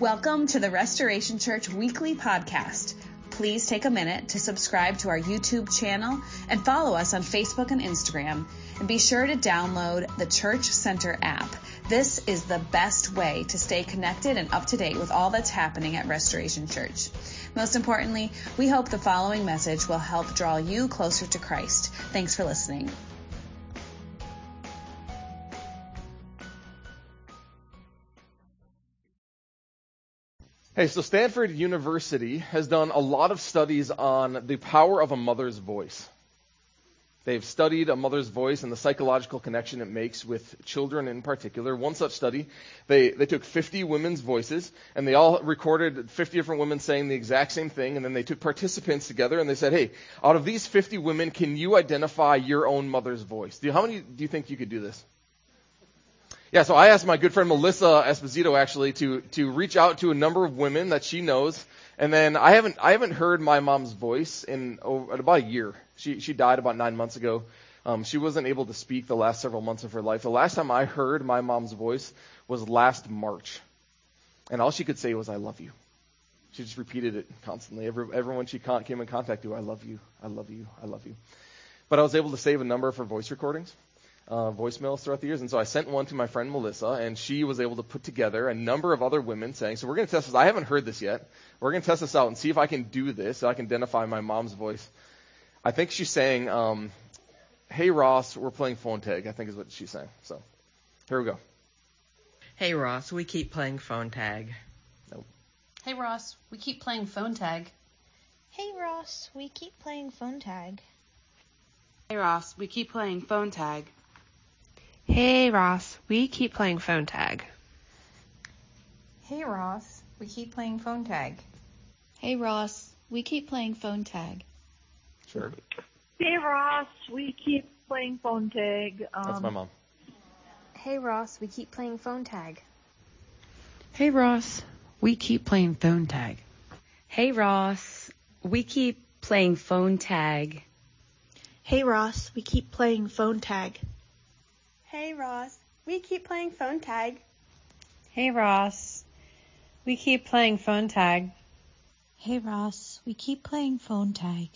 Welcome to the Restoration Church Weekly Podcast. Please take a minute to subscribe to our YouTube channel and follow us on Facebook and Instagram. And be sure to download the Church Center app. This is the best way to stay connected and up to date with all that's happening at Restoration Church. Most importantly, we hope the following message will help draw you closer to Christ. Thanks for listening. Hey, so Stanford University has done a lot of studies on the power of a mother's voice. They've studied a mother's voice and the psychological connection it makes with children in particular. One such study, they, they took 50 women's voices and they all recorded 50 different women saying the exact same thing and then they took participants together and they said, hey, out of these 50 women, can you identify your own mother's voice? Do how many do you think you could do this? Yeah, so I asked my good friend Melissa Esposito actually to to reach out to a number of women that she knows, and then I haven't I haven't heard my mom's voice in, oh, in about a year. She she died about nine months ago. Um, she wasn't able to speak the last several months of her life. The last time I heard my mom's voice was last March, and all she could say was "I love you." She just repeated it constantly. Every, everyone she con- came in contact with, "I love you, I love you, I love you." But I was able to save a number of her voice recordings uh, voicemails throughout the years. And so I sent one to my friend Melissa, and she was able to put together a number of other women saying, So we're going to test this. I haven't heard this yet. We're going to test this out and see if I can do this, so I can identify my mom's voice. I think she's saying, um, Hey Ross, we're playing phone tag, I think is what she's saying. So here we go. Hey Ross, we keep playing phone tag. Nope. Hey Ross, we keep playing phone tag. Hey Ross, we keep playing phone tag. Hey Ross, we keep playing phone tag. Hey Ross, we keep playing phone tag. Hey Ross, we keep playing phone tag. Hey Ross, we keep playing phone tag. Sure. Hey Ross, we keep playing phone tag. Um, That's my mom. Hey Ross, we keep playing phone tag. Hey Ross, we keep playing phone tag. Hey Ross, we keep playing phone tag. Hey Ross, we keep playing phone tag. Hey Ross, we keep playing phone tag. Hey Ross, we keep playing phone tag. Hey Ross, we keep playing phone tag.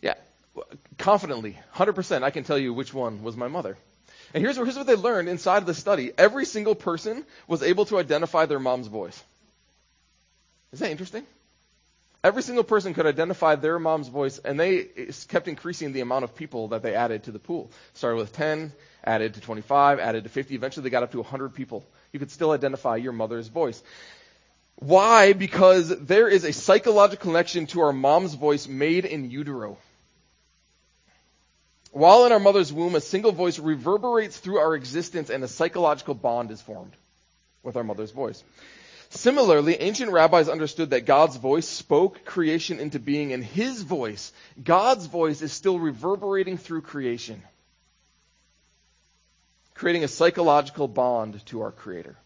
Yeah, confidently, 100%, I can tell you which one was my mother. And here's, here's what they learned inside of the study. Every single person was able to identify their mom's voice. Is that interesting? Every single person could identify their mom's voice, and they kept increasing the amount of people that they added to the pool. Started with 10, added to 25, added to 50. Eventually, they got up to 100 people. You could still identify your mother's voice. Why? Because there is a psychological connection to our mom's voice made in utero. While in our mother's womb, a single voice reverberates through our existence and a psychological bond is formed with our mother's voice. Similarly, ancient rabbis understood that God's voice spoke creation into being, and his voice, God's voice, is still reverberating through creation, creating a psychological bond to our Creator.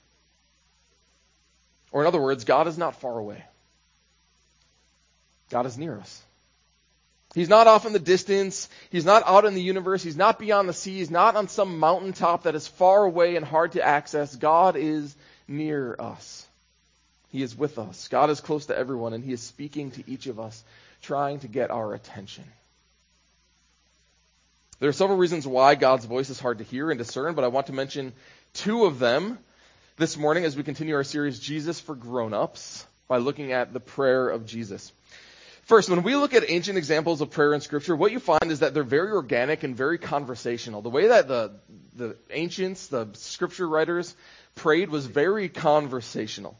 Or, in other words, God is not far away, God is near us. He's not off in the distance. He's not out in the universe. He's not beyond the sea. He's not on some mountaintop that is far away and hard to access. God is near us. He is with us. God is close to everyone, and He is speaking to each of us, trying to get our attention. There are several reasons why God's voice is hard to hear and discern, but I want to mention two of them this morning as we continue our series, Jesus for Grown-Ups, by looking at the prayer of Jesus. First, when we look at ancient examples of prayer in Scripture, what you find is that they're very organic and very conversational. The way that the, the ancients, the Scripture writers, prayed was very conversational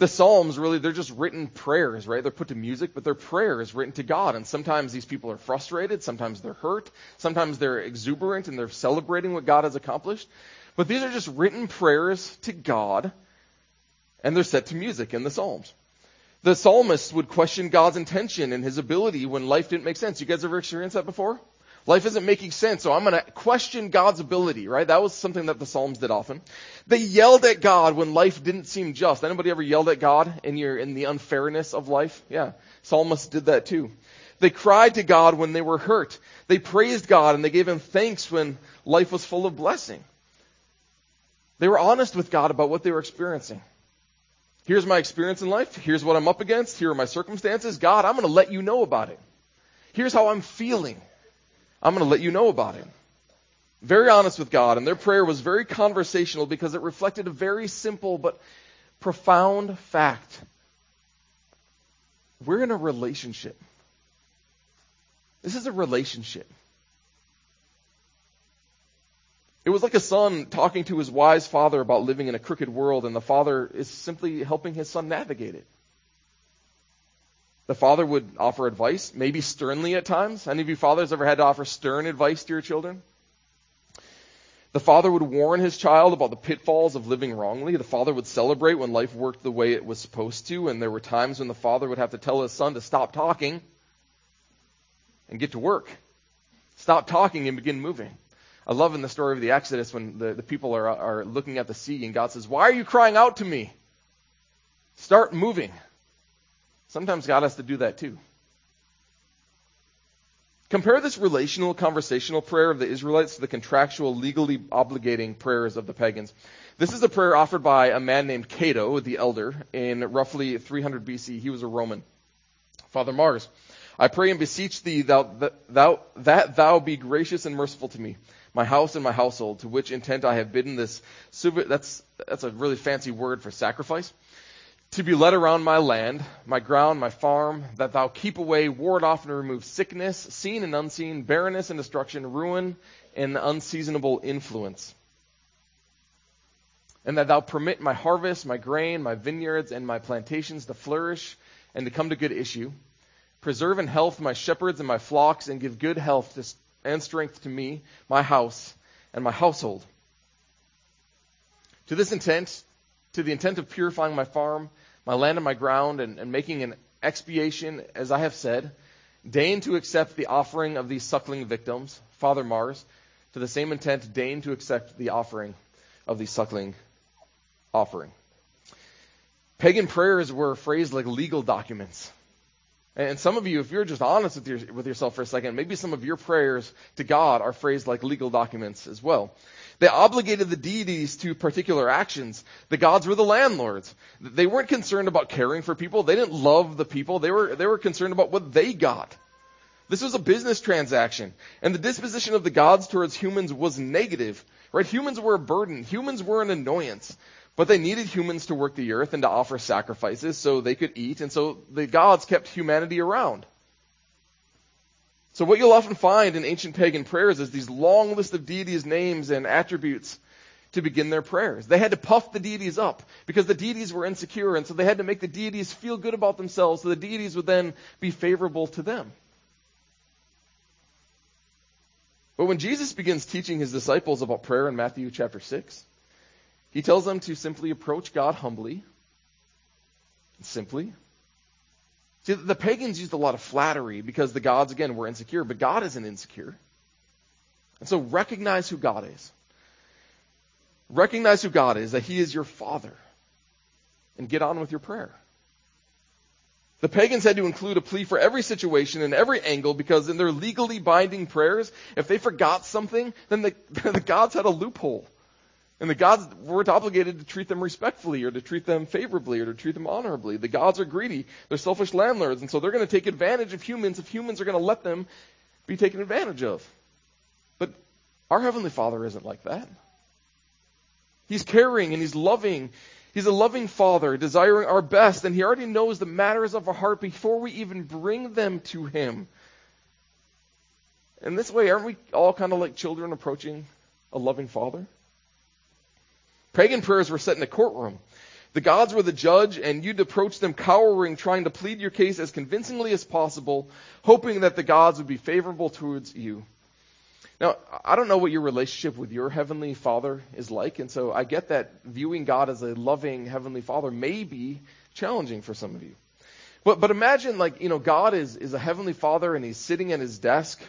the Psalms really, they're just written prayers, right? They're put to music, but they're prayers written to God. And sometimes these people are frustrated, sometimes they're hurt, sometimes they're exuberant and they're celebrating what God has accomplished. But these are just written prayers to God, and they're set to music in the Psalms. The psalmist would question God's intention and his ability when life didn't make sense. You guys ever experienced that before? Life isn't making sense, so I'm going to question God's ability, right? That was something that the Psalms did often. They yelled at God when life didn't seem just. Anybody ever yelled at God in your in the unfairness of life? Yeah. Psalmists did that too. They cried to God when they were hurt. They praised God and they gave him thanks when life was full of blessing. They were honest with God about what they were experiencing. Here's my experience in life. Here's what I'm up against. Here are my circumstances. God, I'm going to let you know about it. Here's how I'm feeling. I'm going to let you know about him. Very honest with God, and their prayer was very conversational because it reflected a very simple but profound fact. We're in a relationship. This is a relationship. It was like a son talking to his wise father about living in a crooked world, and the father is simply helping his son navigate it. The father would offer advice, maybe sternly at times. Any of you fathers ever had to offer stern advice to your children? The father would warn his child about the pitfalls of living wrongly. The father would celebrate when life worked the way it was supposed to, and there were times when the father would have to tell his son to stop talking and get to work. Stop talking and begin moving. I love in the story of the Exodus when the, the people are, are looking at the sea and God says, Why are you crying out to me? Start moving. Sometimes God has to do that too. Compare this relational, conversational prayer of the Israelites to the contractual, legally obligating prayers of the pagans. This is a prayer offered by a man named Cato, the elder, in roughly 300 BC. He was a Roman. Father Mars, I pray and beseech thee thou, that, thou, that thou be gracious and merciful to me, my house and my household, to which intent I have bidden this. That's, that's a really fancy word for sacrifice to be led around my land, my ground, my farm, that thou keep away, ward off, and remove sickness, seen and unseen, barrenness and destruction, ruin and unseasonable influence. And that thou permit my harvest, my grain, my vineyards, and my plantations to flourish and to come to good issue. Preserve in health my shepherds and my flocks, and give good health and strength to me, my house, and my household. To this intent, to the intent of purifying my farm, my land and my ground, and, and making an expiation, as I have said, deign to accept the offering of these suckling victims, Father Mars, to the same intent, deign to accept the offering of the suckling offering. Pagan prayers were phrased like legal documents. And some of you, if you're just honest with, your, with yourself for a second, maybe some of your prayers to God are phrased like legal documents as well. They obligated the deities to particular actions. The gods were the landlords. They weren't concerned about caring for people. They didn't love the people. They were, they were concerned about what they got. This was a business transaction. And the disposition of the gods towards humans was negative. Right? Humans were a burden. Humans were an annoyance. But they needed humans to work the earth and to offer sacrifices so they could eat. And so the gods kept humanity around. So what you'll often find in ancient pagan prayers is these long list of deities' names and attributes to begin their prayers. They had to puff the deities up because the deities were insecure, and so they had to make the deities feel good about themselves so the deities would then be favorable to them. But when Jesus begins teaching his disciples about prayer in Matthew chapter 6, he tells them to simply approach God humbly, simply, See, the pagans used a lot of flattery because the gods, again, were insecure, but God isn't insecure. And so recognize who God is. Recognize who God is, that He is your Father. And get on with your prayer. The pagans had to include a plea for every situation and every angle because in their legally binding prayers, if they forgot something, then the, the gods had a loophole. And the gods weren't obligated to treat them respectfully or to treat them favorably or to treat them honorably. The gods are greedy. They're selfish landlords. And so they're going to take advantage of humans if humans are going to let them be taken advantage of. But our Heavenly Father isn't like that. He's caring and He's loving. He's a loving Father, desiring our best, and He already knows the matters of our heart before we even bring them to Him. In this way, aren't we all kind of like children approaching a loving Father? Pagan prayers were set in a courtroom. The gods were the judge, and you'd approach them cowering, trying to plead your case as convincingly as possible, hoping that the gods would be favorable towards you. Now, I don't know what your relationship with your Heavenly Father is like, and so I get that viewing God as a loving Heavenly Father may be challenging for some of you. But, but imagine, like, you know, God is, is a Heavenly Father, and He's sitting at His desk,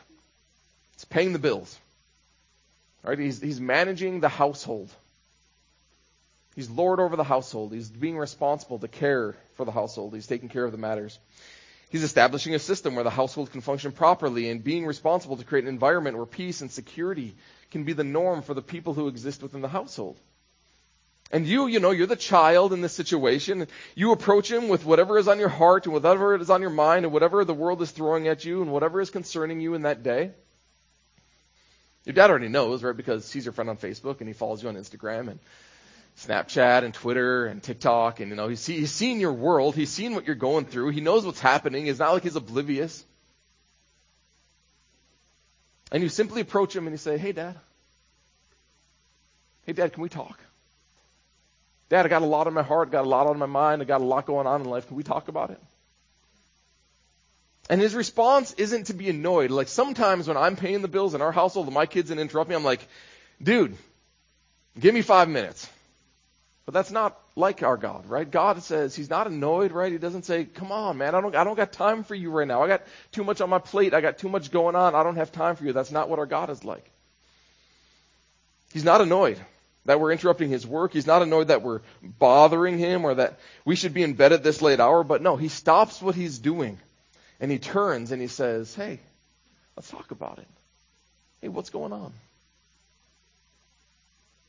He's paying the bills, right? He's, he's managing the household. He's Lord over the household. He's being responsible to care for the household. He's taking care of the matters. He's establishing a system where the household can function properly and being responsible to create an environment where peace and security can be the norm for the people who exist within the household. And you, you know, you're the child in this situation. You approach him with whatever is on your heart and whatever is on your mind and whatever the world is throwing at you and whatever is concerning you in that day. Your dad already knows, right? Because he's your friend on Facebook and he follows you on Instagram and Snapchat and Twitter and TikTok and you know, he's, he's seen your world. He's seen what you're going through. He knows what's happening. It's not like he's oblivious. And you simply approach him and you say, Hey dad. Hey dad, can we talk? Dad, I got a lot on my heart, got a lot on my mind, I got a lot going on in life. Can we talk about it? And his response isn't to be annoyed. Like sometimes when I'm paying the bills in our household and my kids didn't interrupt me, I'm like, dude, give me five minutes. But that's not like our God, right? God says he's not annoyed, right? He doesn't say, "Come on, man, I don't I don't got time for you right now. I got too much on my plate. I got too much going on. I don't have time for you." That's not what our God is like. He's not annoyed that we're interrupting his work. He's not annoyed that we're bothering him or that we should be in bed at this late hour, but no, he stops what he's doing and he turns and he says, Hey, let's talk about it. Hey, what's going on?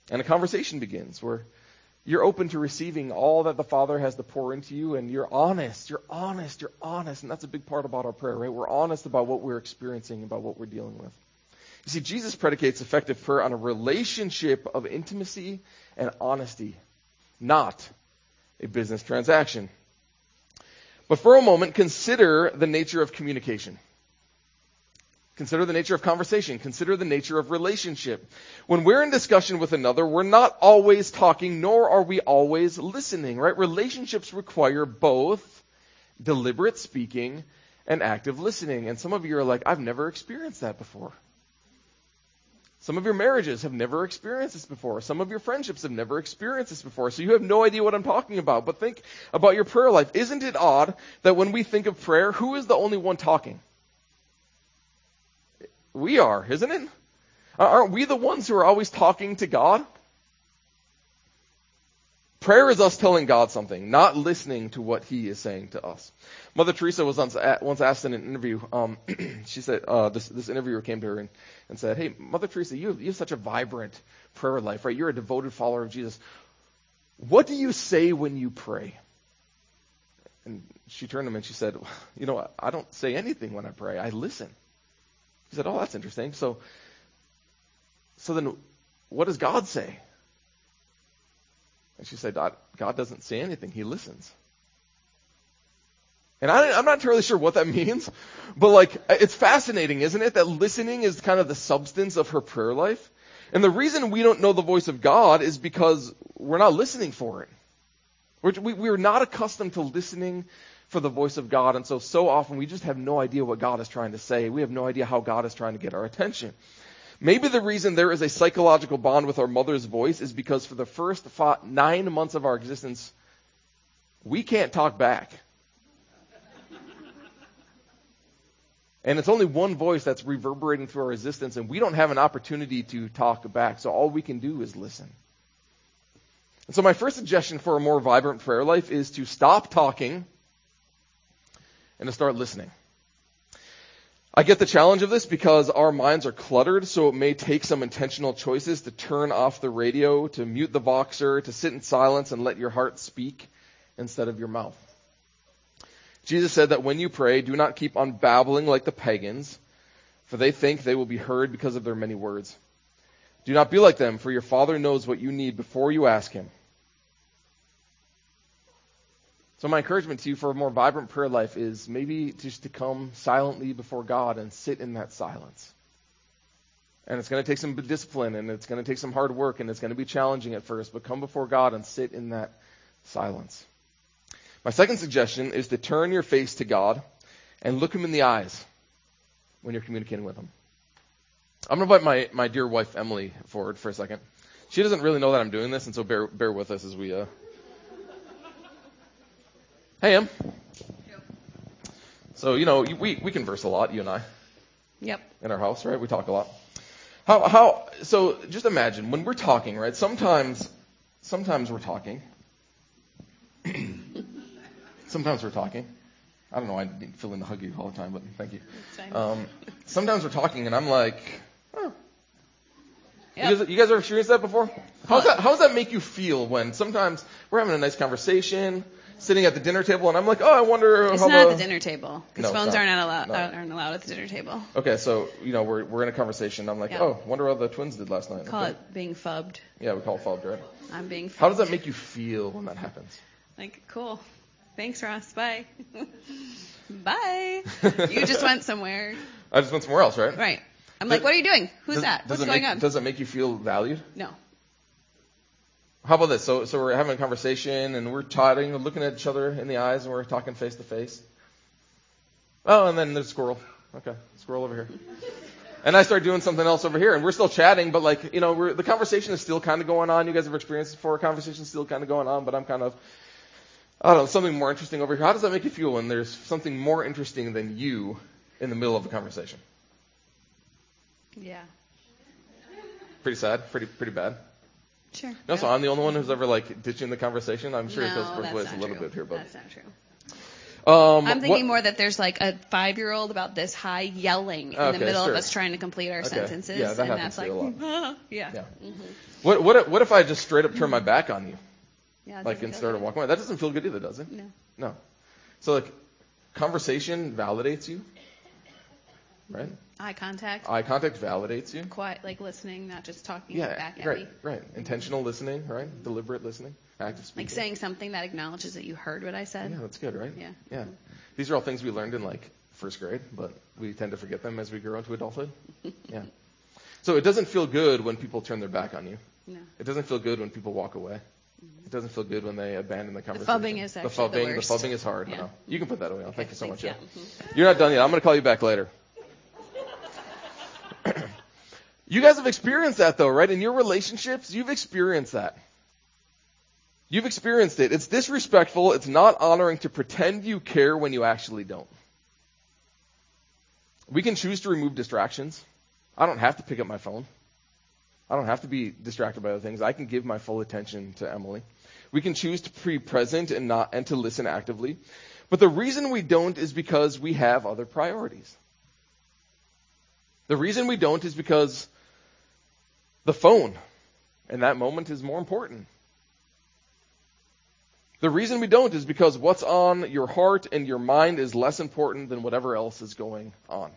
And a conversation begins where you're open to receiving all that the Father has to pour into you and you're honest. You're honest. You're honest. And that's a big part about our prayer, right? We're honest about what we're experiencing, about what we're dealing with. You see, Jesus predicates effective prayer on a relationship of intimacy and honesty, not a business transaction. But for a moment, consider the nature of communication. Consider the nature of conversation. Consider the nature of relationship. When we're in discussion with another, we're not always talking, nor are we always listening, right? Relationships require both deliberate speaking and active listening. And some of you are like, I've never experienced that before. Some of your marriages have never experienced this before. Some of your friendships have never experienced this before. So you have no idea what I'm talking about. But think about your prayer life. Isn't it odd that when we think of prayer, who is the only one talking? We are, isn't it? Aren't we the ones who are always talking to God? Prayer is us telling God something, not listening to what He is saying to us. Mother Teresa was once asked in an interview. Um, she said uh, this, this interviewer came to her and, and said, "Hey, Mother Teresa, you you have such a vibrant prayer life, right? You're a devoted follower of Jesus. What do you say when you pray?" And she turned to him and she said, "You know, I don't say anything when I pray. I listen." He said, "Oh, that's interesting. So, so then, what does God say?" And she said, God doesn't say anything. He listens. And I, am not entirely sure what that means, but like, it's fascinating, isn't it? That listening is kind of the substance of her prayer life. And the reason we don't know the voice of God is because we're not listening for it. We're, we, we're not accustomed to listening for the voice of God. And so, so often we just have no idea what God is trying to say. We have no idea how God is trying to get our attention. Maybe the reason there is a psychological bond with our mother's voice is because for the first five, nine months of our existence, we can't talk back. And it's only one voice that's reverberating through our existence, and we don't have an opportunity to talk back. So all we can do is listen. And so my first suggestion for a more vibrant prayer life is to stop talking and to start listening. I get the challenge of this because our minds are cluttered, so it may take some intentional choices to turn off the radio, to mute the Voxer, to sit in silence and let your heart speak instead of your mouth. Jesus said that when you pray, do not keep on babbling like the pagans, for they think they will be heard because of their many words. Do not be like them, for your Father knows what you need before you ask Him. So my encouragement to you for a more vibrant prayer life is maybe just to come silently before God and sit in that silence. And it's going to take some discipline and it's going to take some hard work and it's going to be challenging at first, but come before God and sit in that silence. My second suggestion is to turn your face to God and look Him in the eyes when you're communicating with Him. I'm going to invite my, my dear wife, Emily, forward for a second. She doesn't really know that I'm doing this, and so bear, bear with us as we uh, Hey, Em. So, you know, we, we converse a lot, you and I. Yep. In our house, right? We talk a lot. How, how, so just imagine when we're talking, right? Sometimes, sometimes we're talking. sometimes we're talking. I don't know, I didn't fill in the hug you all the time, but thank you. Um, sometimes we're talking and I'm like, oh. Yep. You, guys, you guys ever experienced that before? That, how does that make you feel when sometimes we're having a nice conversation, sitting at the dinner table, and I'm like, oh, I wonder how it's not the... at the dinner table because no, phones aren't allowed no. aren't allowed at the dinner table. Okay, so you know we're we're in a conversation. I'm like, oh, wonder how the twins did last night. Call okay. it being phubbed. Yeah, we call it phubbed, right? I'm being. Phubbed. How does that make you feel when that happens? Like, cool. Thanks, Ross. Bye. Bye. you just went somewhere. I just went somewhere else, right? Right. I'm like, what are you doing? Who's does, that? What's going make, on? Does it make you feel valued? No. How about this? So, so we're having a conversation and we're chatting, looking at each other in the eyes, and we're talking face to face. Oh, and then there's a squirrel. Okay, squirrel over here. And I start doing something else over here, and we're still chatting, but like, you know, the conversation is still kind of going on. You guys have experienced before, conversation is still kind of going on, but I'm kind of, I don't know, something more interesting over here. How does that make you feel when there's something more interesting than you in the middle of a conversation? Yeah. Pretty sad. Pretty pretty bad. Sure. No, so I'm the only one who's ever like ditching the conversation. I'm sure no, it goes both ways a little true. bit here, but that's not true. Um, I'm thinking what, more that there's like a five year old about this high yelling in okay, the middle sure. of us trying to complete our okay. sentences. Yeah, that and that's like, a lot. yeah. yeah. Mm-hmm. What what if, what if I just straight up turn my back on you? Yeah, like and start to walk away. That doesn't feel good either, does it? No. No. So like conversation validates you. Right? Eye contact. Eye contact validates you. Quiet, like listening, not just talking yeah, back at right, me. Right, Intentional listening, right? Deliberate listening, active speaking. Like saying something that acknowledges that you heard what I said. Yeah, that's good, right? Yeah. Yeah. These are all things we learned in like first grade, but we tend to forget them as we grow into adulthood. yeah. So it doesn't feel good when people turn their back on you. No. It doesn't feel good when people walk away. It doesn't feel good when they abandon the conversation. The phubbing is actually the phubbing. the, worst. the phubbing is hard. Yeah. You can put that away. Thank you so much. Yeah. Mm-hmm. You're not done yet. I'm going to call you back later. You guys have experienced that though, right? In your relationships, you've experienced that. You've experienced it. It's disrespectful. It's not honoring to pretend you care when you actually don't. We can choose to remove distractions. I don't have to pick up my phone. I don't have to be distracted by other things. I can give my full attention to Emily. We can choose to be present and not and to listen actively. But the reason we don't is because we have other priorities. The reason we don't is because the phone in that moment is more important. The reason we don't is because what's on your heart and your mind is less important than whatever else is going on.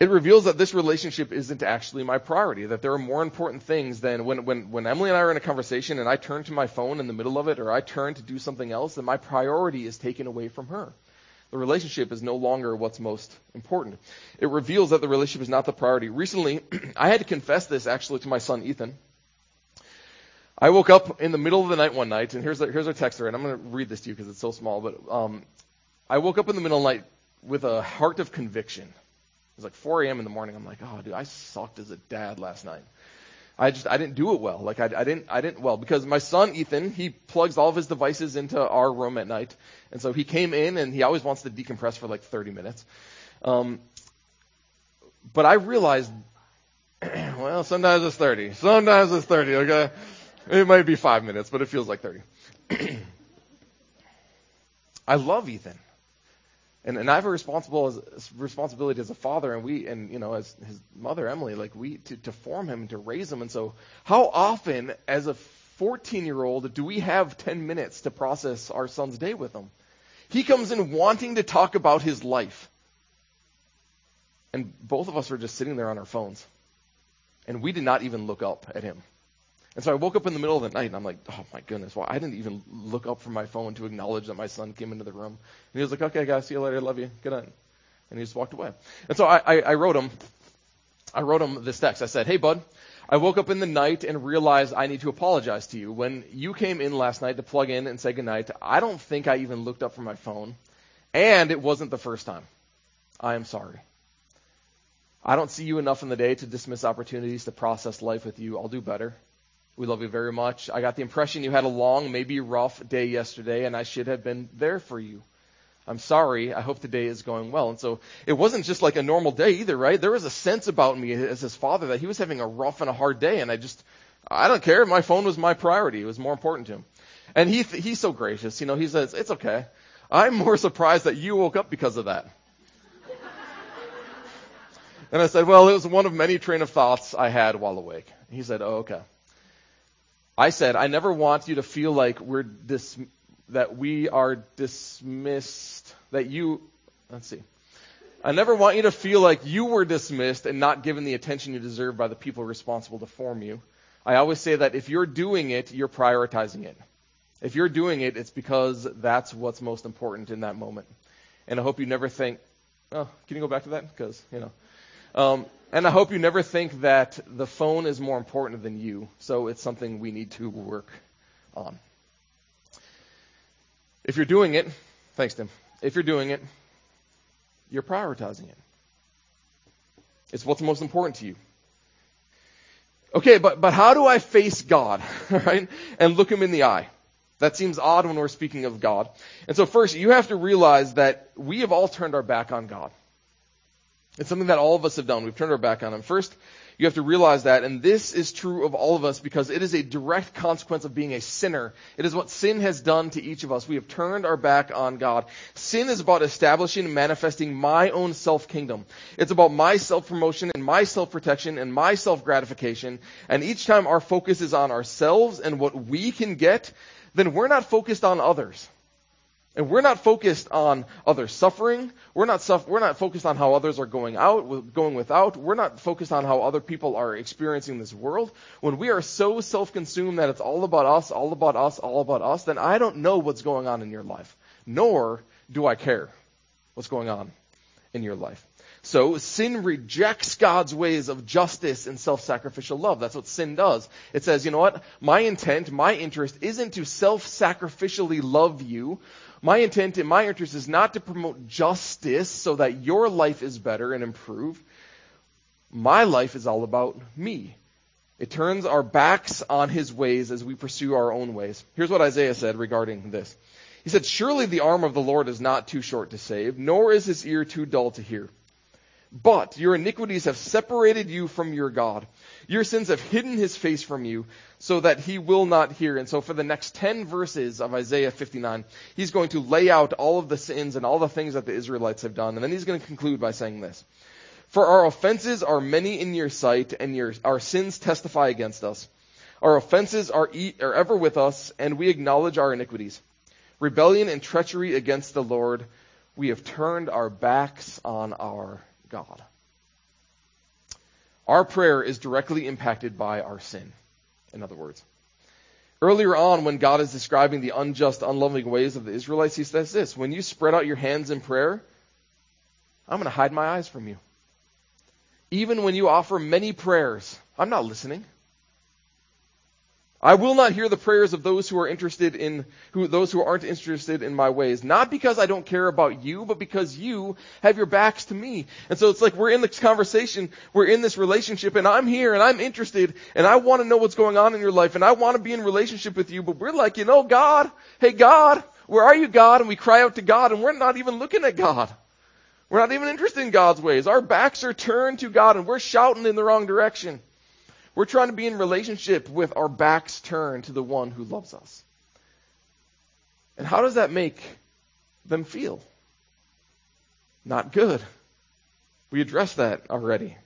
It reveals that this relationship isn't actually my priority, that there are more important things than when, when, when Emily and I are in a conversation and I turn to my phone in the middle of it or I turn to do something else, then my priority is taken away from her. The relationship is no longer what's most important. It reveals that the relationship is not the priority. Recently, I had to confess this actually to my son Ethan. I woke up in the middle of the night one night, and here's a, here's our text thread. I'm going to read this to you because it's so small, but um, I woke up in the middle of the night with a heart of conviction. It was like 4 a.m. in the morning. I'm like, oh, dude, I sucked as a dad last night. I just I didn't do it well. Like I, I didn't I didn't well because my son Ethan he plugs all of his devices into our room at night, and so he came in and he always wants to decompress for like 30 minutes. Um, but I realized, well, sometimes it's 30, sometimes it's 30. Okay, it might be five minutes, but it feels like 30. I love Ethan. And, and I have a responsible as, responsibility as a father, and we, and you know, as his mother Emily, like we to, to form him and to raise him. And so, how often, as a 14 year old, do we have 10 minutes to process our son's day with him? He comes in wanting to talk about his life, and both of us are just sitting there on our phones, and we did not even look up at him. And so I woke up in the middle of the night and I'm like, oh my goodness, well, I didn't even look up from my phone to acknowledge that my son came into the room. And he was like, okay, guys, see you later, love you, good night. And he just walked away. And so I, I, I wrote him, I wrote him this text. I said, hey bud, I woke up in the night and realized I need to apologize to you. When you came in last night to plug in and say goodnight, I don't think I even looked up from my phone. And it wasn't the first time. I am sorry. I don't see you enough in the day to dismiss opportunities to process life with you. I'll do better. We love you very much. I got the impression you had a long, maybe rough day yesterday, and I should have been there for you. I'm sorry. I hope the day is going well. And so it wasn't just like a normal day either, right? There was a sense about me as his father that he was having a rough and a hard day, and I just, I don't care. My phone was my priority. It was more important to him. And he, he's so gracious. You know, he says, it's okay. I'm more surprised that you woke up because of that. And I said, well, it was one of many train of thoughts I had while awake. He said, oh, okay. I said, I never want you to feel like we're dis- that we are dismissed, that you, let's see. I never want you to feel like you were dismissed and not given the attention you deserve by the people responsible to form you. I always say that if you're doing it, you're prioritizing it. If you're doing it, it's because that's what's most important in that moment. And I hope you never think, oh, can you go back to that? Because, you know. Um, and I hope you never think that the phone is more important than you. So it's something we need to work on. If you're doing it, thanks, Tim. If you're doing it, you're prioritizing it. It's what's most important to you. Okay, but, but how do I face God, right? And look him in the eye? That seems odd when we're speaking of God. And so first, you have to realize that we have all turned our back on God. It's something that all of us have done. We've turned our back on Him. First, you have to realize that, and this is true of all of us because it is a direct consequence of being a sinner. It is what sin has done to each of us. We have turned our back on God. Sin is about establishing and manifesting my own self kingdom. It's about my self promotion and my self protection and my self gratification. And each time our focus is on ourselves and what we can get, then we're not focused on others. And we're not focused on others suffering. We're not we're not focused on how others are going out, going without. We're not focused on how other people are experiencing this world. When we are so self-consumed that it's all about us, all about us, all about us, then I don't know what's going on in your life. Nor do I care what's going on in your life. So sin rejects God's ways of justice and self-sacrificial love. That's what sin does. It says, you know what? My intent, my interest isn't to self-sacrificially love you. My intent and my interest is not to promote justice so that your life is better and improved. My life is all about me. It turns our backs on his ways as we pursue our own ways. Here's what Isaiah said regarding this. He said, Surely the arm of the Lord is not too short to save, nor is his ear too dull to hear. But your iniquities have separated you from your God. Your sins have hidden his face from you so that he will not hear. And so for the next 10 verses of Isaiah 59, he's going to lay out all of the sins and all the things that the Israelites have done. And then he's going to conclude by saying this. For our offenses are many in your sight and your, our sins testify against us. Our offenses are, e- are ever with us and we acknowledge our iniquities. Rebellion and treachery against the Lord. We have turned our backs on our God. Our prayer is directly impacted by our sin, in other words. Earlier on, when God is describing the unjust, unloving ways of the Israelites, he says this When you spread out your hands in prayer, I'm going to hide my eyes from you. Even when you offer many prayers, I'm not listening. I will not hear the prayers of those who are interested in who those who aren't interested in my ways. Not because I don't care about you, but because you have your backs to me. And so it's like we're in this conversation, we're in this relationship, and I'm here and I'm interested and I want to know what's going on in your life and I want to be in relationship with you, but we're like, you know, God, hey God, where are you, God? And we cry out to God and we're not even looking at God. We're not even interested in God's ways. Our backs are turned to God and we're shouting in the wrong direction. We're trying to be in relationship with our backs turned to the one who loves us. And how does that make them feel? Not good. We addressed that already.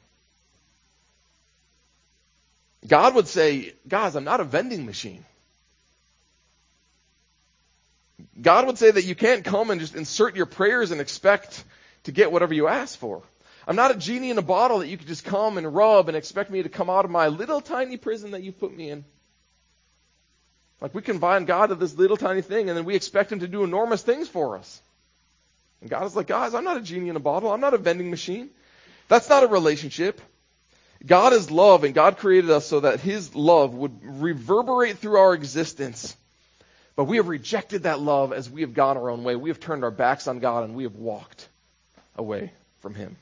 God would say, guys, I'm not a vending machine. God would say that you can't come and just insert your prayers and expect to get whatever you ask for. I'm not a genie in a bottle that you could just come and rub and expect me to come out of my little tiny prison that you've put me in. Like we combine God to this little tiny thing and then we expect him to do enormous things for us. And God is like, guys, I'm not a genie in a bottle. I'm not a vending machine. That's not a relationship. God is love and God created us so that his love would reverberate through our existence. But we have rejected that love as we have gone our own way. We have turned our backs on God and we have walked away from him.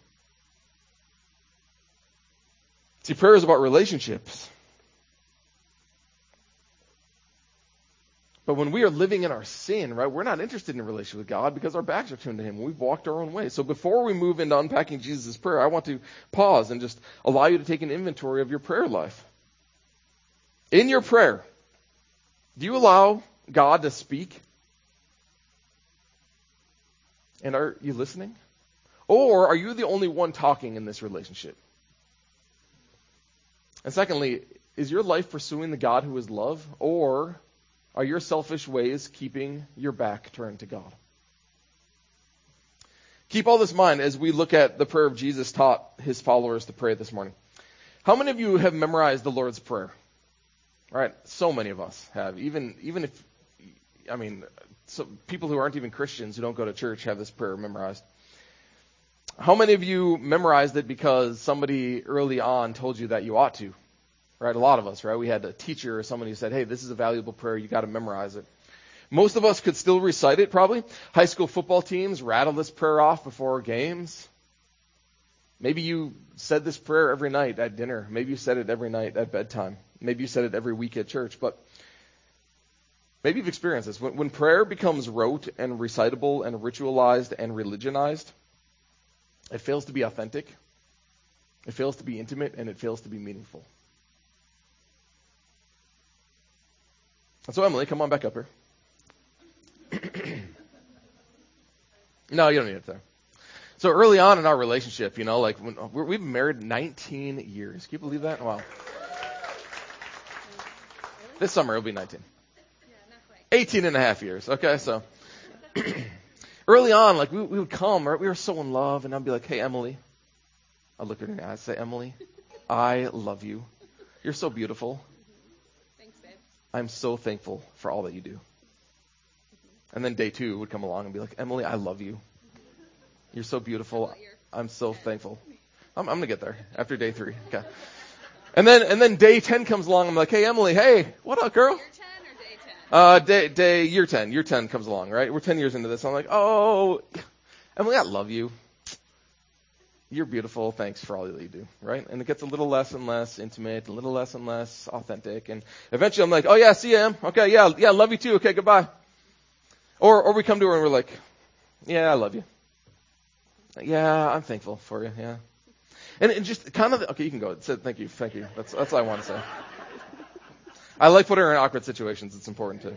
See, prayer is about relationships. But when we are living in our sin, right, we're not interested in a relationship with God because our backs are turned to Him. We've walked our own way. So before we move into unpacking Jesus' prayer, I want to pause and just allow you to take an inventory of your prayer life. In your prayer, do you allow God to speak? And are you listening? Or are you the only one talking in this relationship? And secondly, is your life pursuing the God who is love, or are your selfish ways keeping your back turned to God? Keep all this in mind as we look at the prayer of Jesus taught his followers to pray this morning. How many of you have memorized the Lord's Prayer? All right, so many of us have. Even even if I mean, so people who aren't even Christians who don't go to church have this prayer memorized. How many of you memorized it because somebody early on told you that you ought to? Right, a lot of us, right? We had a teacher or somebody who said, "Hey, this is a valuable prayer. You got to memorize it." Most of us could still recite it, probably. High school football teams rattle this prayer off before games. Maybe you said this prayer every night at dinner. Maybe you said it every night at bedtime. Maybe you said it every week at church. But maybe you've experienced this. When, when prayer becomes rote and recitable and ritualized and religionized, it fails to be authentic, it fails to be intimate, and it fails to be meaningful. And so, Emily, come on back up here. no, you don't need it there. So early on in our relationship, you know, like when, we've been married 19 years. Can you believe that? Wow. This summer it'll be 19. 18 and a half years. Okay, so early on, like we, we would come, right? We were so in love, and I'd be like, "Hey, Emily," I'd look at her and I'd say, "Emily, I love you. You're so beautiful. Thanks, babe. I'm so thankful for all that you do." And then day two would come along and be like, "Emily, I love you. You're so beautiful. I'm so thankful. I'm, I'm gonna get there after day three. Okay. And then and then day ten comes along. I'm like, hey Emily, hey, what up, girl? Year ten or day ten? Uh, day day year ten. Year ten comes along, right? We're ten years into this. I'm like, oh, Emily, I love you. You're beautiful. Thanks for all that you do, right? And it gets a little less and less intimate, a little less and less authentic, and eventually I'm like, oh yeah, see you, Em. Okay, yeah, yeah, love you too. Okay, goodbye. Or or we come to her and we're like, yeah, I love you. Yeah, I'm thankful for you. Yeah. And, and just kind of, okay, you can go. Thank you, thank you. That's, that's all I want to say. I like putting her in awkward situations. It's important too.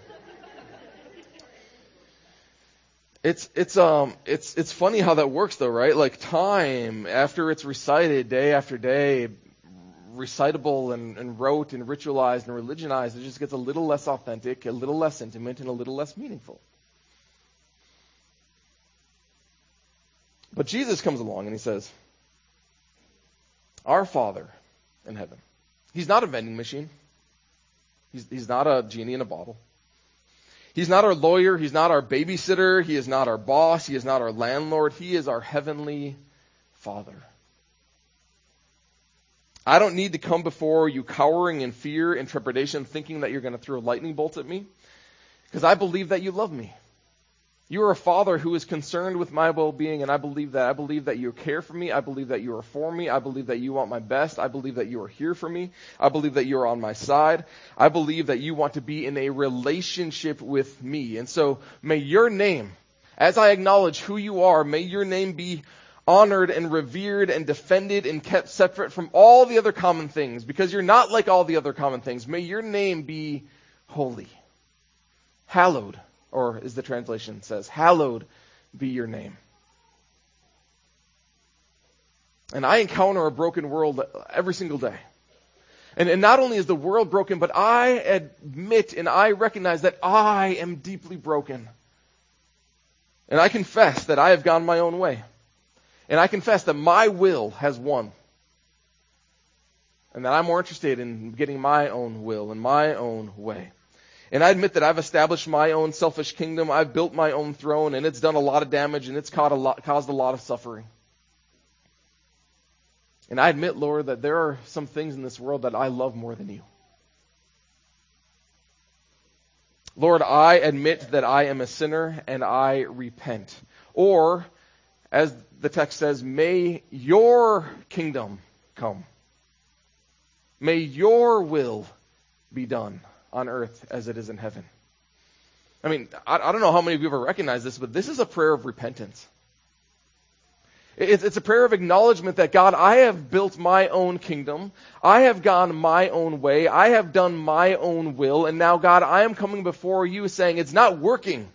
It's, it's, um, it's, it's funny how that works though, right? Like time after it's recited day after day, recitable and, and rote and ritualized and religionized, it just gets a little less authentic, a little less intimate, and a little less meaningful. But Jesus comes along and he says, Our Father in heaven. He's not a vending machine. He's, he's not a genie in a bottle. He's not our lawyer. He's not our babysitter. He is not our boss. He is not our landlord. He is our heavenly Father. I don't need to come before you cowering in fear and trepidation, thinking that you're going to throw lightning bolts at me, because I believe that you love me. You are a father who is concerned with my well-being, and I believe that. I believe that you care for me. I believe that you are for me. I believe that you want my best. I believe that you are here for me. I believe that you are on my side. I believe that you want to be in a relationship with me. And so may your name, as I acknowledge who you are, may your name be honored and revered and defended and kept separate from all the other common things because you're not like all the other common things. May your name be holy, hallowed or as the translation says, hallowed be your name. And I encounter a broken world every single day. And, and not only is the world broken, but I admit and I recognize that I am deeply broken. And I confess that I have gone my own way. And I confess that my will has won. And that I'm more interested in getting my own will and my own way. And I admit that I've established my own selfish kingdom. I've built my own throne, and it's done a lot of damage, and it's caused a lot, caused a lot of suffering. And I admit, Lord, that there are some things in this world that I love more than you. Lord, I admit that I am a sinner and I repent. Or, as the text says, may your kingdom come. May your will be done on earth as it is in heaven. I mean, I, I don't know how many of you ever recognize this, but this is a prayer of repentance. It's, it's a prayer of acknowledgement that God, I have built my own kingdom. I have gone my own way. I have done my own will. And now, God, I am coming before you saying it's not working.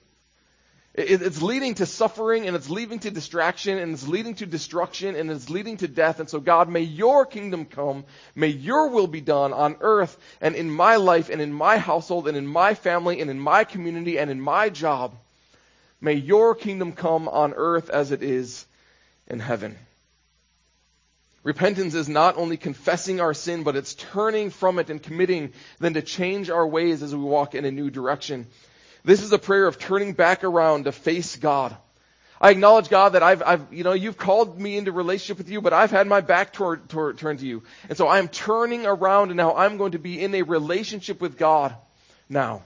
It's leading to suffering and it's leading to distraction and it's leading to destruction and it's leading to death. And so God, may your kingdom come. May your will be done on earth and in my life and in my household and in my family and in my community and in my job. May your kingdom come on earth as it is in heaven. Repentance is not only confessing our sin, but it's turning from it and committing then to change our ways as we walk in a new direction. This is a prayer of turning back around to face God. I acknowledge God that I've, I've, you know, you've called me into relationship with you, but I've had my back toward, toward, turned to you. And so I'm turning around and now I'm going to be in a relationship with God now.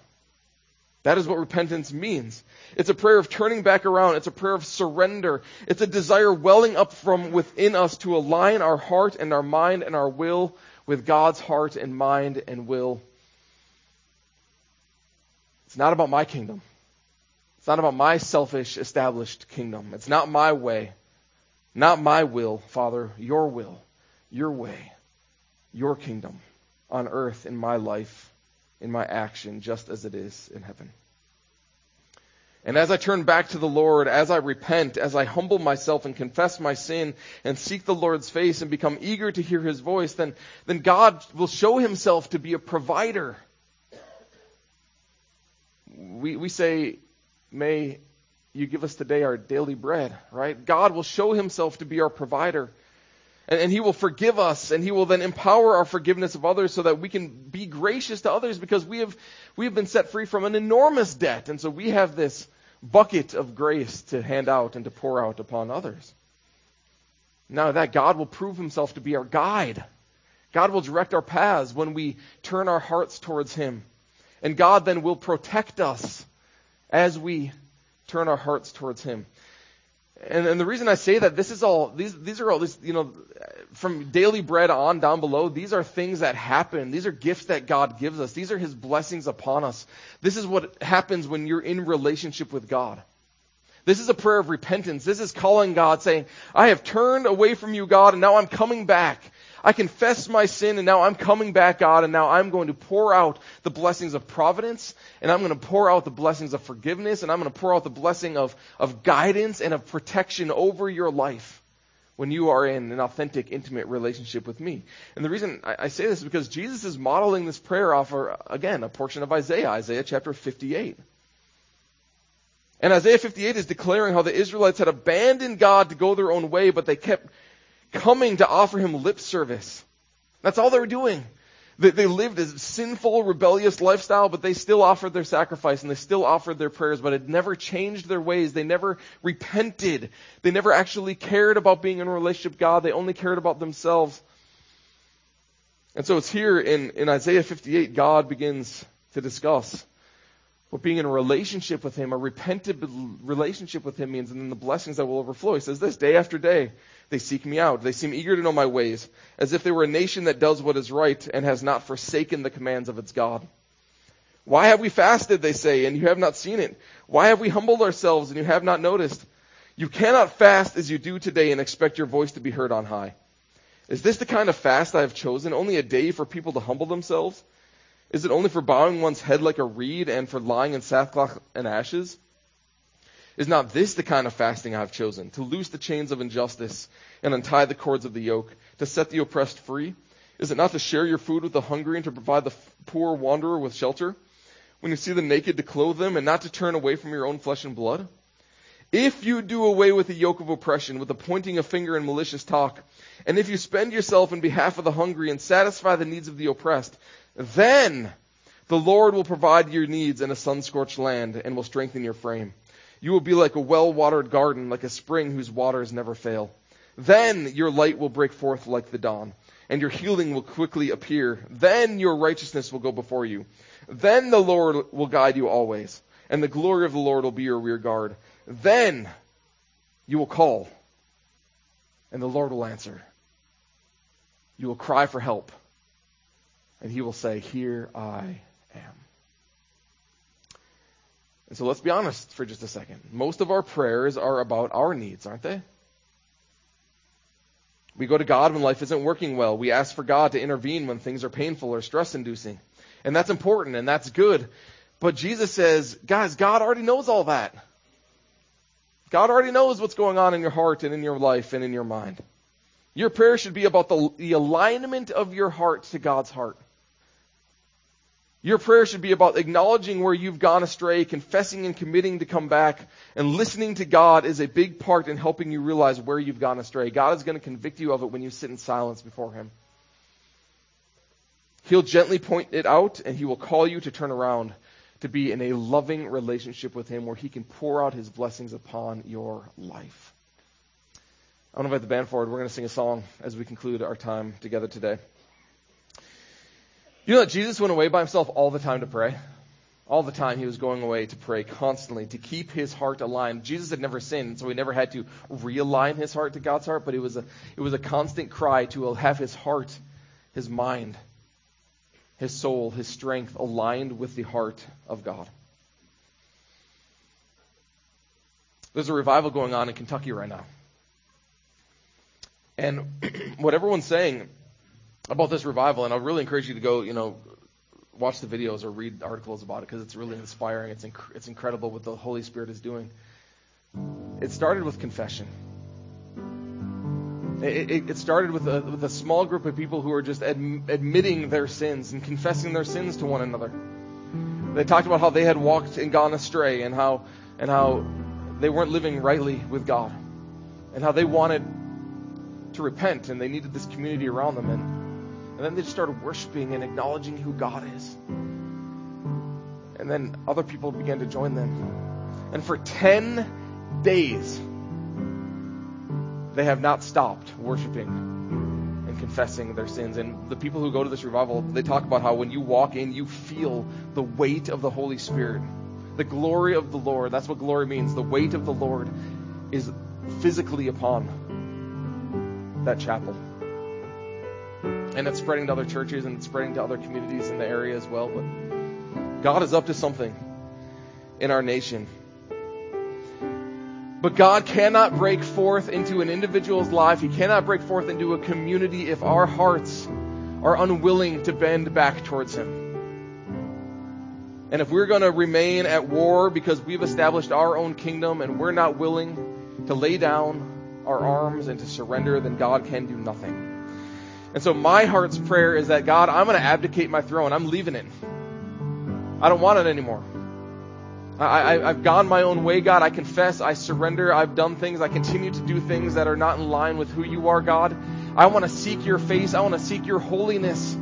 That is what repentance means. It's a prayer of turning back around. It's a prayer of surrender. It's a desire welling up from within us to align our heart and our mind and our will with God's heart and mind and will it's not about my kingdom. It's not about my selfish established kingdom. It's not my way. Not my will, Father, your will, your way, your kingdom on earth in my life, in my action, just as it is in heaven. And as I turn back to the Lord, as I repent, as I humble myself and confess my sin and seek the Lord's face and become eager to hear His voice, then, then God will show Himself to be a provider we, we say, may you give us today our daily bread, right? God will show himself to be our provider. And, and, he will forgive us and he will then empower our forgiveness of others so that we can be gracious to others because we have, we have been set free from an enormous debt. And so we have this bucket of grace to hand out and to pour out upon others. Now that God will prove himself to be our guide. God will direct our paths when we turn our hearts towards him. And God then will protect us as we turn our hearts towards Him. And, and the reason I say that, this is all, these, these are all, you know, from daily bread on down below, these are things that happen. These are gifts that God gives us. These are His blessings upon us. This is what happens when you're in relationship with God. This is a prayer of repentance. This is calling God saying, I have turned away from you, God, and now I'm coming back. I confess my sin and now I'm coming back, God, and now I'm going to pour out the blessings of providence and I'm going to pour out the blessings of forgiveness and I'm going to pour out the blessing of, of guidance and of protection over your life when you are in an authentic, intimate relationship with me. And the reason I, I say this is because Jesus is modeling this prayer off, of, again, a portion of Isaiah, Isaiah chapter 58. And Isaiah 58 is declaring how the Israelites had abandoned God to go their own way, but they kept coming to offer him lip service. That's all they were doing. They, they lived a sinful, rebellious lifestyle, but they still offered their sacrifice and they still offered their prayers, but it never changed their ways. They never repented. They never actually cared about being in a relationship with God. They only cared about themselves. And so it's here in, in Isaiah 58, God begins to discuss what being in a relationship with Him, a repentant relationship with Him means, and then the blessings that will overflow. He says this, day after day, they seek me out. They seem eager to know my ways, as if they were a nation that does what is right and has not forsaken the commands of its God. Why have we fasted, they say, and you have not seen it? Why have we humbled ourselves and you have not noticed? You cannot fast as you do today and expect your voice to be heard on high. Is this the kind of fast I have chosen? Only a day for people to humble themselves? Is it only for bowing one's head like a reed and for lying in sackcloth and ashes? Is not this the kind of fasting I have chosen? To loose the chains of injustice and untie the cords of the yoke, to set the oppressed free? Is it not to share your food with the hungry and to provide the poor wanderer with shelter? When you see the naked, to clothe them and not to turn away from your own flesh and blood? If you do away with the yoke of oppression, with the pointing of finger and malicious talk, and if you spend yourself in behalf of the hungry and satisfy the needs of the oppressed, then the Lord will provide your needs in a sun-scorched land and will strengthen your frame. You will be like a well-watered garden, like a spring whose waters never fail. Then your light will break forth like the dawn, and your healing will quickly appear. Then your righteousness will go before you. Then the Lord will guide you always, and the glory of the Lord will be your rear guard. Then you will call, and the Lord will answer. You will cry for help, and he will say, Here I am. And so let's be honest for just a second. Most of our prayers are about our needs, aren't they? We go to God when life isn't working well. We ask for God to intervene when things are painful or stress inducing. And that's important and that's good. But Jesus says, guys, God already knows all that. God already knows what's going on in your heart and in your life and in your mind. Your prayer should be about the, the alignment of your heart to God's heart. Your prayer should be about acknowledging where you've gone astray, confessing and committing to come back, and listening to God is a big part in helping you realize where you've gone astray. God is going to convict you of it when you sit in silence before Him. He'll gently point it out, and He will call you to turn around to be in a loving relationship with Him where He can pour out His blessings upon your life. I want to invite the band forward. We're going to sing a song as we conclude our time together today. You know that Jesus went away by himself all the time to pray? All the time he was going away to pray constantly to keep his heart aligned. Jesus had never sinned, so he never had to realign his heart to God's heart, but it was a, it was a constant cry to have his heart, his mind, his soul, his strength aligned with the heart of God. There's a revival going on in Kentucky right now. And what everyone's saying about this revival, and I really encourage you to go, you know, watch the videos or read articles about it because it's really inspiring. It's inc- it's incredible what the Holy Spirit is doing. It started with confession. It, it, it started with a, with a small group of people who were just ad- admitting their sins and confessing their sins to one another. They talked about how they had walked and gone astray and how and how they weren't living rightly with God and how they wanted to repent and they needed this community around them and and then they just started worshiping and acknowledging who God is. And then other people began to join them. And for 10 days, they have not stopped worshiping and confessing their sins. And the people who go to this revival, they talk about how when you walk in, you feel the weight of the Holy Spirit, the glory of the Lord. That's what glory means. The weight of the Lord is physically upon that chapel and it's spreading to other churches and it's spreading to other communities in the area as well. But God is up to something in our nation. But God cannot break forth into an individual's life. He cannot break forth into a community if our hearts are unwilling to bend back towards Him. And if we're going to remain at war because we've established our own kingdom and we're not willing to lay down our arms and to surrender, then God can do nothing. And so my heart's prayer is that God, I'm going to abdicate my throne. I'm leaving it. I don't want it anymore. I, have gone my own way, God. I confess. I surrender. I've done things. I continue to do things that are not in line with who you are, God. I want to seek your face. I want to seek your holiness.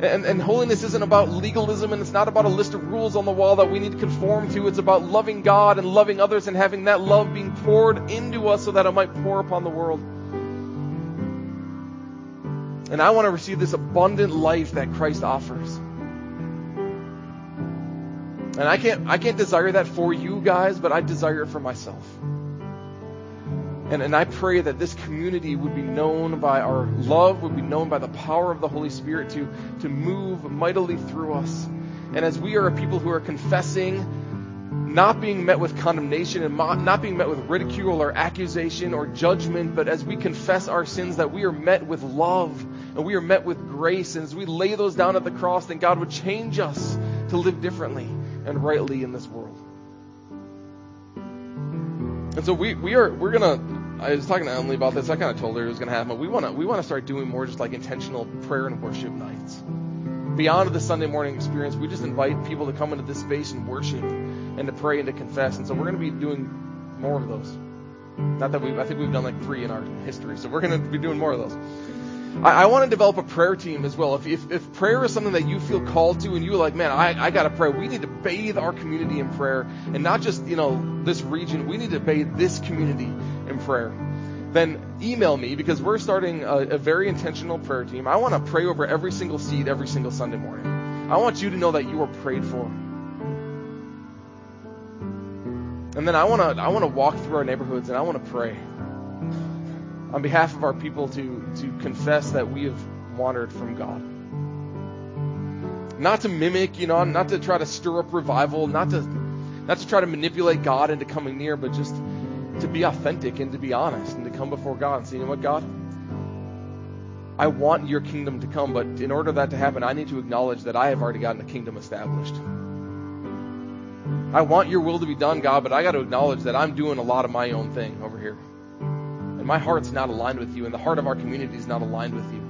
And, and holiness isn't about legalism and it's not about a list of rules on the wall that we need to conform to. It's about loving God and loving others and having that love being poured into us so that it might pour upon the world. And I want to receive this abundant life that Christ offers. And I can't, I can't desire that for you guys, but I desire it for myself. And, and I pray that this community would be known by our love, would be known by the power of the Holy Spirit to, to move mightily through us. And as we are a people who are confessing not being met with condemnation and not being met with ridicule or accusation or judgment, but as we confess our sins, that we are met with love and we are met with grace. And as we lay those down at the cross, then God would change us to live differently and rightly in this world. And so we, we are we're gonna I was talking to Emily about this. I kind of told her it was gonna happen. We wanna we wanna start doing more just like intentional prayer and worship nights. Beyond the Sunday morning experience, we just invite people to come into this space and worship and to pray and to confess. And so we're gonna be doing more of those. Not that we I think we've done like three in our history, so we're gonna be doing more of those. I, I want to develop a prayer team as well. If, if, if, prayer is something that you feel called to and you're like, man, I, I got to pray, we need to bathe our community in prayer. And not just, you know, this region, we need to bathe this community in prayer. Then email me because we're starting a, a very intentional prayer team. I want to pray over every single seat every single Sunday morning. I want you to know that you are prayed for. And then I want to I want to walk through our neighborhoods and I want to pray on behalf of our people to, to confess that we have wandered from God. Not to mimic, you know, not to try to stir up revival, not to not to try to manipulate God into coming near, but just to be authentic and to be honest and to come before God and say, you know what, God? I want your kingdom to come, but in order for that to happen, I need to acknowledge that I have already gotten a kingdom established. I want your will to be done, God, but I got to acknowledge that I'm doing a lot of my own thing over here. My heart's not aligned with you, and the heart of our community is not aligned with you.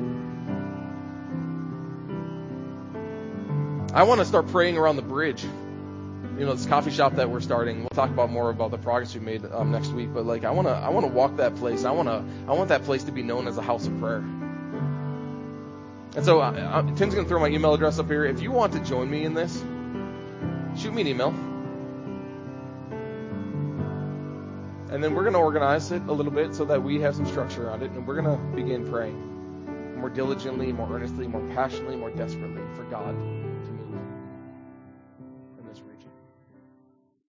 I want to start praying around the bridge. You know, this coffee shop that we're starting. We'll talk about more about the progress we made um, next week. But like, I want to, I want to walk that place. I want to, I want that place to be known as a house of prayer. And so, uh, Tim's going to throw my email address up here. If you want to join me in this, shoot me an email. And then we're going to organize it a little bit so that we have some structure around it. And we're going to begin praying more diligently, more earnestly, more passionately, more desperately for God